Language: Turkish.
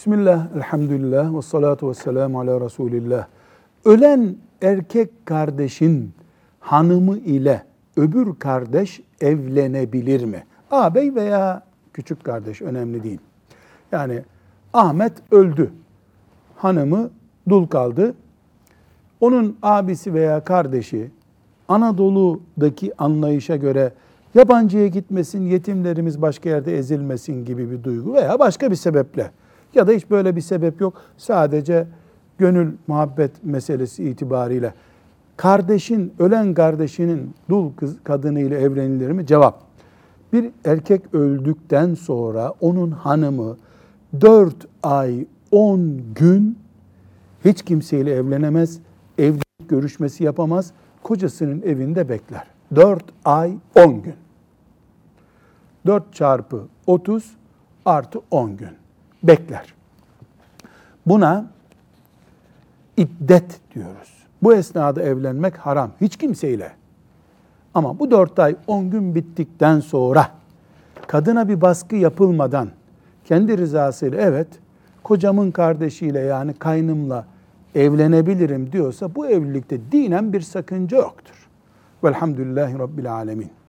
Bismillah, elhamdülillah, ve salatu ve selamu ala Resulillah. Ölen erkek kardeşin hanımı ile öbür kardeş evlenebilir mi? Ağabey veya küçük kardeş önemli değil. Yani Ahmet öldü. Hanımı dul kaldı. Onun abisi veya kardeşi Anadolu'daki anlayışa göre yabancıya gitmesin, yetimlerimiz başka yerde ezilmesin gibi bir duygu veya başka bir sebeple ya da hiç böyle bir sebep yok. Sadece gönül muhabbet meselesi itibariyle kardeşin, ölen kardeşinin dul kız kadınıyla evlenilir mi? Cevap. Bir erkek öldükten sonra onun hanımı 4 ay 10 gün hiç kimseyle evlenemez, evlilik görüşmesi yapamaz, kocasının evinde bekler. 4 ay 10 gün. 4 çarpı 30 artı 10 gün bekler. Buna iddet diyoruz. Bu esnada evlenmek haram. Hiç kimseyle. Ama bu 4 ay 10 gün bittikten sonra kadına bir baskı yapılmadan kendi rızasıyla evet kocamın kardeşiyle yani kaynımla evlenebilirim diyorsa bu evlilikte dinen bir sakınca yoktur. Velhamdülillahi Rabbil Alemin.